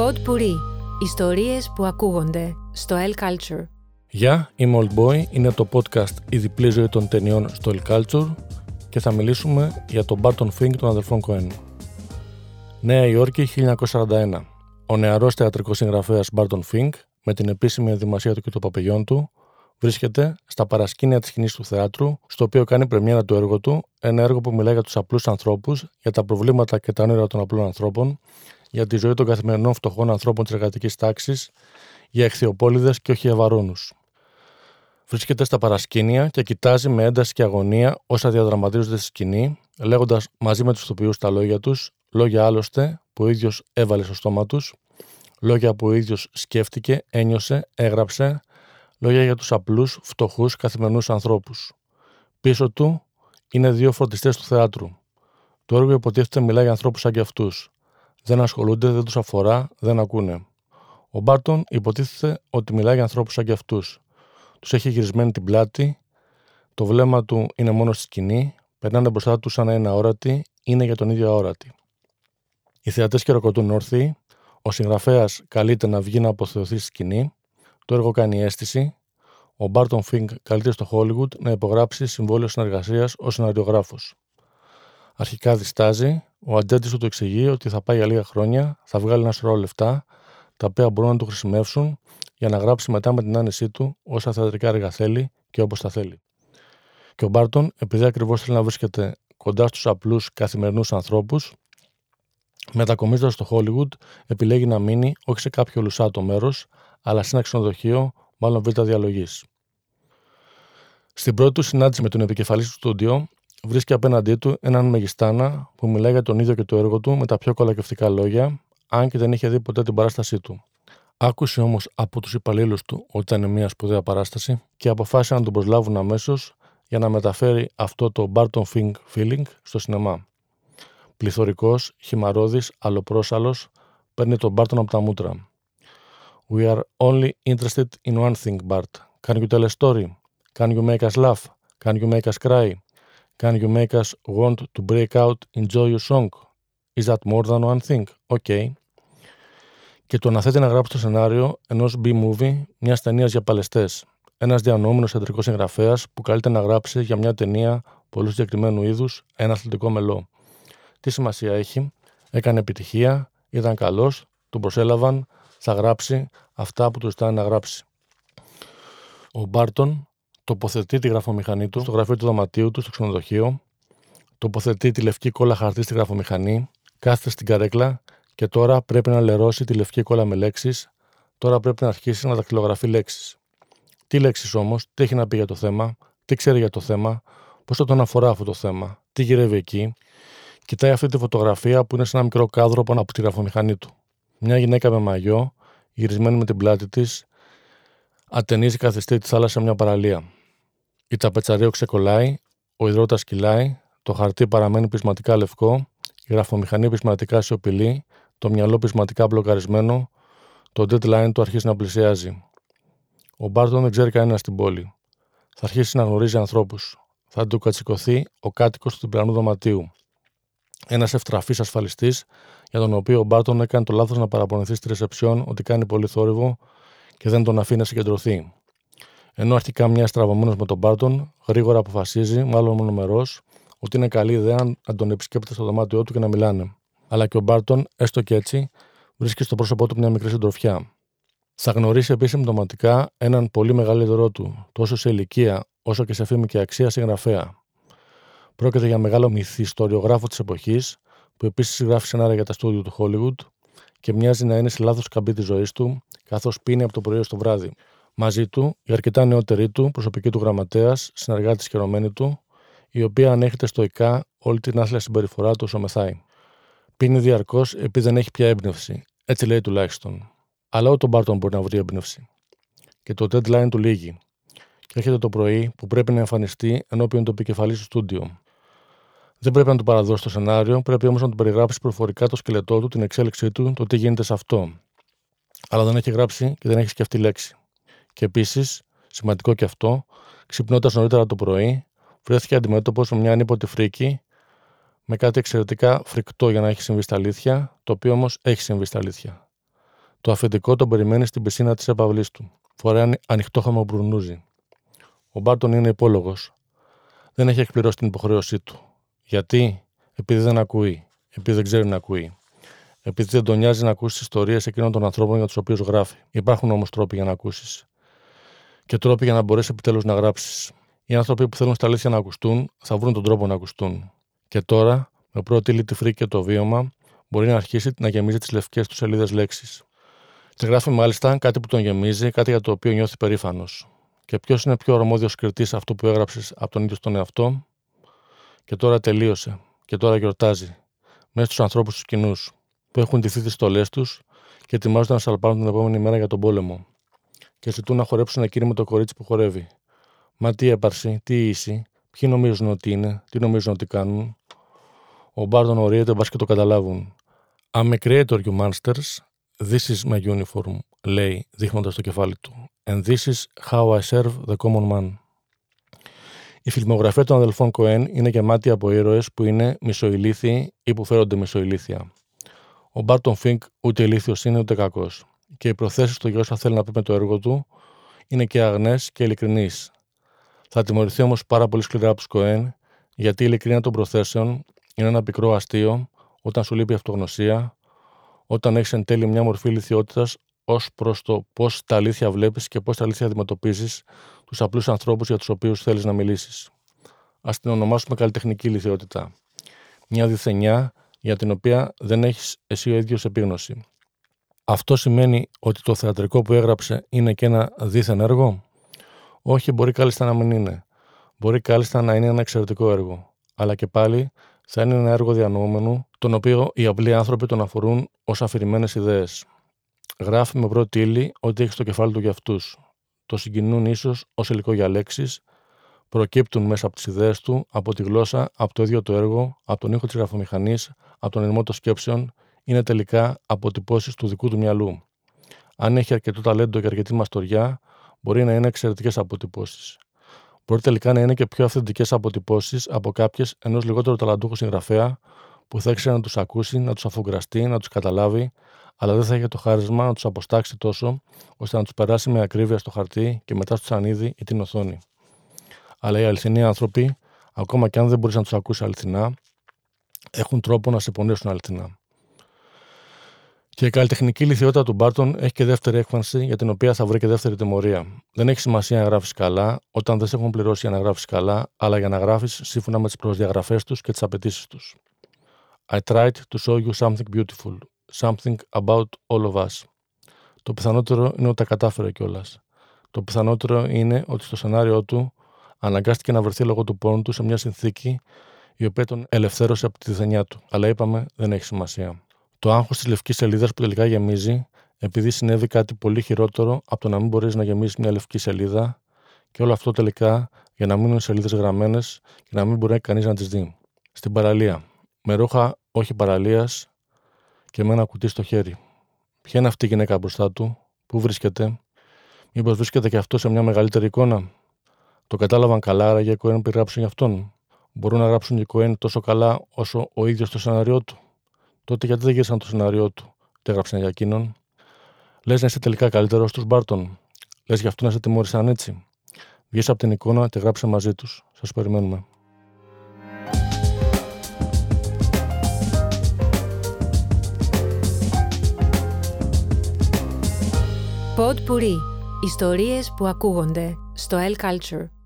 Pod Puri. Ιστορίες που ακούγονται στο El Culture. Γεια, είμαι Old Boy, είναι το podcast «Η διπλή ζωή των ταινιών» στο El Culture και θα μιλήσουμε για τον Barton Fink των αδελφών Cohen. Νέα Υόρκη 1941. Ο νεαρός θεατρικός συγγραφέας Barton Fink, με την επίσημη ενδυμασία του και των παπεγιών του, βρίσκεται στα παρασκήνια της σκηνής του θεάτρου, στο οποίο κάνει πρεμιέρα του έργο του, ένα έργο που μιλάει για τους απλούς ανθρώπους, για τα προβλήματα και τα όνειρα των απλών ανθρώπων, για τη ζωή των καθημερινών φτωχών ανθρώπων της εργατικής τάξης, για εχθιοπόλυδε και όχι ευαρώνου. Βρίσκεται στα παρασκήνια και κοιτάζει με ένταση και αγωνία όσα διαδραματίζονται στη σκηνή, λέγοντας μαζί με τους ηθοποιούς τα λόγια τους, λόγια άλλωστε που ο ίδιος έβαλε στο στόμα τους, λόγια που ο ίδιος σκέφτηκε, ένιωσε, έγραψε, λόγια για τους απλούς, φτωχούς, καθημερινούς ανθρώπους. Πίσω του είναι δύο φροντιστές του θεάτρου. Το έργο υποτίθεται μιλάει για ανθρώπους σαν και αυτούς. Δεν ασχολούνται, δεν τους αφορά, δεν ακούνε. Ο Μπάρτον υποτίθεται ότι μιλάει για ανθρώπους σαν και αυτούς. Τους έχει γυρισμένη την πλάτη, το βλέμμα του είναι μόνο στη σκηνή, περνάνε μπροστά τους σαν να είναι αόρατοι, είναι για τον ίδιο αόρατοι. Οι θεατές χειροκροτούν όρθιοι, ο συγγραφέας καλείται να βγει να αποθεωθεί στη σκηνή, το έργο κάνει αίσθηση, ο Μπάρτον Φινκ καλείται στο Hollywood να υπογράψει συμβόλαιο συνεργασίας ως σεναριογράφο. Αρχικά διστάζει, ο ατζέντη του το εξηγεί ότι θα πάει για λίγα χρόνια, θα βγάλει ένα σωρό λεφτά, τα οποία μπορούν να του χρησιμεύσουν για να γράψει μετά με την άνεσή του όσα θεατρικά έργα θέλει και όπως τα θέλει. Και ο Μπάρτον, επειδή ακριβώς θέλει να βρίσκεται κοντά στους απλούς καθημερινούς ανθρώπους, μετακομίζοντας στο Hollywood, επιλέγει να μείνει όχι σε κάποιο λουσάτο μέρος, αλλά σε ένα ξενοδοχείο, μάλλον β' διαλογής. Στην πρώτη του συνάντηση με τον επικεφαλής του στούντιο, βρίσκει απέναντί του έναν μεγιστάνα που μιλάει για τον ίδιο και το έργο του με τα πιο κολακευτικά λόγια, αν και δεν είχε δει ποτέ την παράστασή του. Άκουσε όμως από τους υπαλλήλους του ότι ήταν μια σπουδαία παράσταση και αποφάσισε να τον προσλάβουν αμέσως για να μεταφέρει αυτό το Barton Fink feeling στο σινεμά. Πληθωρικός, χυμαρόδης, αλλοπρόσαλος, παίρνει τον Barton από τα μούτρα. We are only interested in one thing, Bart. Can you tell a story? Can you make us laugh? Can you make us cry? Can you make us want to break out in joyous song? Is that more than one thing? Okay. Και το να θέτει να γράψει το σενάριο ενός B-movie, μιας ταινίας για παλαιστές. Ένας διανοούμενος θεατρικό συγγραφέας που καλείται να γράψει για μια ταινία πολύ συγκεκριμένου είδους ένα αθλητικό μελό. Τι σημασία έχει, έκανε επιτυχία, ήταν καλός, τον προσέλαβαν, θα γράψει αυτά που του ζητάνε να γράψει. Ο Μπάρτον τοποθετεί τη γραφομηχανή του στο γραφείο του δωματίου του στο ξενοδοχείο, τοποθετεί τη λευκή κόλλα χαρτί στη γραφομηχανή, κάθεται στην καρέκλα και τώρα πρέπει να λερώσει τη λευκή κόλλα με λέξεις, τώρα πρέπει να αρχίσει να δακτυλογραφεί λέξεις. Τι λέξεις όμως, τι έχει να πει για το θέμα, τι ξέρει για το θέμα, πώς θα τον αφορά αυτό το θέμα, τι γυρεύει εκεί. Κοιτάει αυτή τη φωτογραφία που είναι σε ένα μικρό κάδρο πάνω από τη γραφομηχανή του. Μια γυναίκα με μαγιό, γυρισμένη με την πλάτη της, ατενίζει καθιστή τη θάλασσα σε μια παραλία. Η ταπετσαρίο ξεκολλάει, ο υδρότας κυλάει, το χαρτί παραμένει πεισματικά λευκό, η γραφομηχανή πεισματικά σιωπηλή, το μυαλό πεισματικά μπλοκαρισμένο, το deadline του αρχίζει να πλησιάζει. Ο Μπάρτον δεν ξέρει κανένας στην πόλη. Θα αρχίσει να γνωρίζει ανθρώπους. Θα του κατσικωθεί ο κάτοικος του διπλανού δωματίου. Ένας ευτραφής ασφαλιστής, για τον οποίο ο Μπάρτον έκανε το λάθος να παραπονεθεί στη ρεσεψιόν ότι κάνει πολύ θόρυβο και δεν τον αφήνει να συγκεντρωθεί. Ενώ αρχικά μια στραβωμένο με τον Μπάρτον, γρήγορα αποφασίζει, μάλλον μονομερό, ότι είναι καλή ιδέα να τον επισκέπτεται στο δωμάτιό του και να μιλάνε. Αλλά και ο Μπάρτον, έστω και έτσι, βρίσκει στο πρόσωπό του μια μικρή συντροφιά. Θα γνωρίσει επίσης συμπτωματικά έναν πολύ μεγαλύτερό του, τόσο σε ηλικία όσο και σε φήμη και αξία συγγραφέα. Πρόκειται για μεγάλο μυθιστοριογράφο της εποχής, που επίσης γράφει σενάρια για τα στούντιο του Hollywood και μοιάζει να είναι σε λάθος καμπή της ζωής του, καθώς πίνει από το πρωί στο βράδυ. Μαζί του, η αρκετά νεότερη του, προσωπική του γραμματέας, συνεργάτης και ερωμένη του, η οποία ανέχεται στοικά όλη την άθλια συμπεριφορά του όσο μεθάει. Πίνει διαρκώς επειδή δεν έχει πια έμπνευση, έτσι λέει τουλάχιστον. Αλλά ούτε ο Μπάρτον μπορεί να βρει έμπνευση. Και το deadline του λύγει. Και έρχεται το πρωί που πρέπει να εμφανιστεί ενώπιον του επικεφαλής του στούντιο. Δεν πρέπει να του παραδώσει το σενάριο, πρέπει όμως να του περιγράψει προφορικά το σκελετό του, την εξέλιξή του, το τι γίνεται σε αυτό. Αλλά δεν έχει γράψει και δεν έχει σκεφτεί λέξη. Και επίσης, σημαντικό και αυτό, ξυπνώντας νωρίτερα το πρωί, βρέθηκε αντιμέτωπος με μια ανίποτη φρίκη, με κάτι εξαιρετικά φρικτό για να έχει συμβεί στα αλήθεια, το οποίο όμως έχει συμβεί στα αλήθεια. Το αφεντικό τον περιμένει στην πισίνα της έπαυλή του. Φοράει ανοιχτό χαμομπρουνούζι. Ο Μπάρτον είναι υπόλογος. Δεν έχει εκπληρώσει την υποχρέωσή του. Γιατί; Επειδή δεν ακούει. Επειδή δεν ξέρει να ακούει. Επειδή δεν τον νοιάζει να ακούσει τι ιστορίες εκείνων των ανθρώπων για τους οποίους γράφει. Υπάρχουν όμως τρόποι για να ακούσεις. Και τρόποι για να μπορέσει επιτέλους να γράψεις. Οι άνθρωποι που θέλουν στα αλήθεια να ακουστούν θα βρουν τον τρόπο να ακουστούν. Και τώρα, με πρώτη ύλη τη και το βίωμα, μπορεί να αρχίσει να γεμίζει τις λευκές του σελίδες λέξεις. Και γράφει μάλιστα κάτι που τον γεμίζει, κάτι για το οποίο νιώθει περήφανος. Και ποιος είναι πιο αρμόδιος κριτής αυτού που έγραψες από τον ίδιο τον εαυτό; Και τώρα τελείωσε. Και τώρα γιορτάζει. Μέσα στους ανθρώπους τους κοινούς, που έχουν τηθεί τις στολές τους και ετοιμάζονται να σαλπάρουν την επόμενη μέρα για τον πόλεμο. Και ζητούν να χορέψουν εκείνη με το κορίτσι που χορεύει. Μα τι έπαρση, τι ίση, ποιοι νομίζουν ότι είναι, τι νομίζουν ότι κάνουν. Ο Μπάρτον ορίεται, μπας και το καταλάβουν. I'm a creator, you monsters. This is my uniform, λέει, δείχνοντας το κεφάλι του. And this is how I serve the common man. Η φιλμογραφία των αδελφών Κοέν είναι γεμάτη από ήρωες που είναι μισοηλίθιοι ή που φέρονται μισοηλίθια. Ο Μπάρτον Φινκ ούτε ηλίθιος είναι ούτε κακός. Και οι προθέσεις του για όσα θέλει να πει με το έργο του είναι και αγνές και ειλικρινείς. Θα τιμωρηθεί όμως πάρα πολύ σκληρά από τους Κοέν, γιατί η ειλικρίνεια των προθέσεων είναι ένα πικρό αστείο όταν σου λείπει αυτογνωσία, όταν έχεις εν τέλει μια μορφή λυθιότητας ως προς το πώς τα αλήθεια βλέπεις και πώς τα αλήθεια αντιμετωπίζεις τους απλούς ανθρώπους για τους οποίους θέλεις να μιλήσεις. Α την ονομάσουμε καλλιτεχνική λυθιότητα. Μια διθενιά για την οποία δεν έχεις εσύ ο ίδιος επίγνωση. Αυτό σημαίνει ότι το θεατρικό που έγραψε είναι και ένα δίθεν έργο; Όχι, μπορεί κάλλιστα να μην είναι. Μπορεί κάλλιστα να είναι ένα εξαιρετικό έργο. Αλλά και πάλι θα είναι ένα έργο διανοούμενου, τον οποίο οι απλοί άνθρωποι τον αφορούν ως αφηρημένες ιδέες. Γράφει με πρώτη ύλη ότι έχει στο κεφάλι του για αυτούς. Το συγκινούν ίσως ως υλικό για λέξεις, προκύπτουν μέσα από τις ιδέες του, από τη γλώσσα, από το ίδιο το έργο, από τον ήχο της γραφομηχανής, από τον ενμό των σκέψεων, είναι τελικά αποτυπώσεις του δικού του μυαλού. Αν έχει αρκετό ταλέντο και αρκετή μαστοριά, μπορεί να είναι εξαιρετικές αποτυπώσεις. Μπορεί τελικά να είναι και πιο αυθεντικές αποτυπώσεις από κάποιες ενός λιγότερο ταλαντούχου συγγραφέα που θα ήξερε να τους ακούσει, να τους αφουγκραστεί, να τους καταλάβει, αλλά δεν θα είχε το χάρισμα να τους αποστάξει τόσο, ώστε να τους περάσει με ακρίβεια στο χαρτί και μετά στο σανίδι ή την οθόνη. Αλλά οι αληθινοί άνθρωποι, ακόμα και αν δεν μπορείς να τους ακούσεις αληθινά, έχουν τρόπο να σε πονέσουν αληθινά. Και η καλλιτεχνική λυθιότητα του Μπάρτον έχει και δεύτερη έκφανση για την οποία θα βρει και δεύτερη τιμωρία. Δεν έχει σημασία να γράφεις καλά όταν δεν σε έχουν πληρώσει για να γράφεις καλά, αλλά για να γράφεις σύμφωνα με τις προδιαγραφέ τους και τις απαιτήσεις τους. I tried to show you something beautiful, something about all of us. Το πιθανότερο είναι ότι τα κατάφερε κιόλας. Το πιθανότερο είναι ότι στο σενάριό του αναγκάστηκε να βρεθεί λόγω του πόνου του σε μια συνθήκη η οποία τον ελευθέρωσε από τη δενιά του. Αλλά είπαμε, δεν έχει σημασία. Το άγχος της λευκής σελίδας που τελικά γεμίζει, επειδή συνέβη κάτι πολύ χειρότερο από το να μην μπορείς να γεμίσεις μια λευκή σελίδα, και όλο αυτό τελικά για να μείνουν σελίδες γραμμένες και να μην μπορεί κανείς να τις δει. Στην παραλία. Με ρούχα όχι παραλίας και με ένα κουτί στο χέρι. Ποια είναι αυτή η γυναίκα μπροστά του, πού βρίσκεται, μήπως βρίσκεται και αυτό σε μια μεγαλύτερη εικόνα; Το κατάλαβαν καλά, άραγε οι Κοέν που γράψουν για αυτόν; Μπορούν να γράψουν οι Κοέν τόσο καλά όσο ο ίδιος το σενάριό του; Τότε γιατί δεν γύρισαν το σενάριό του και έγραψαν για εκείνον. Λες να είσαι τελικά καλύτερος στου Μπάρτον. Λες γι' αυτό να σε τιμώρησαν έτσι. Βγες από την εικόνα και γράψε μαζί τους. Σας περιμένουμε. Pod Puri. Ιστορίες που ακούγονται στο L Culture.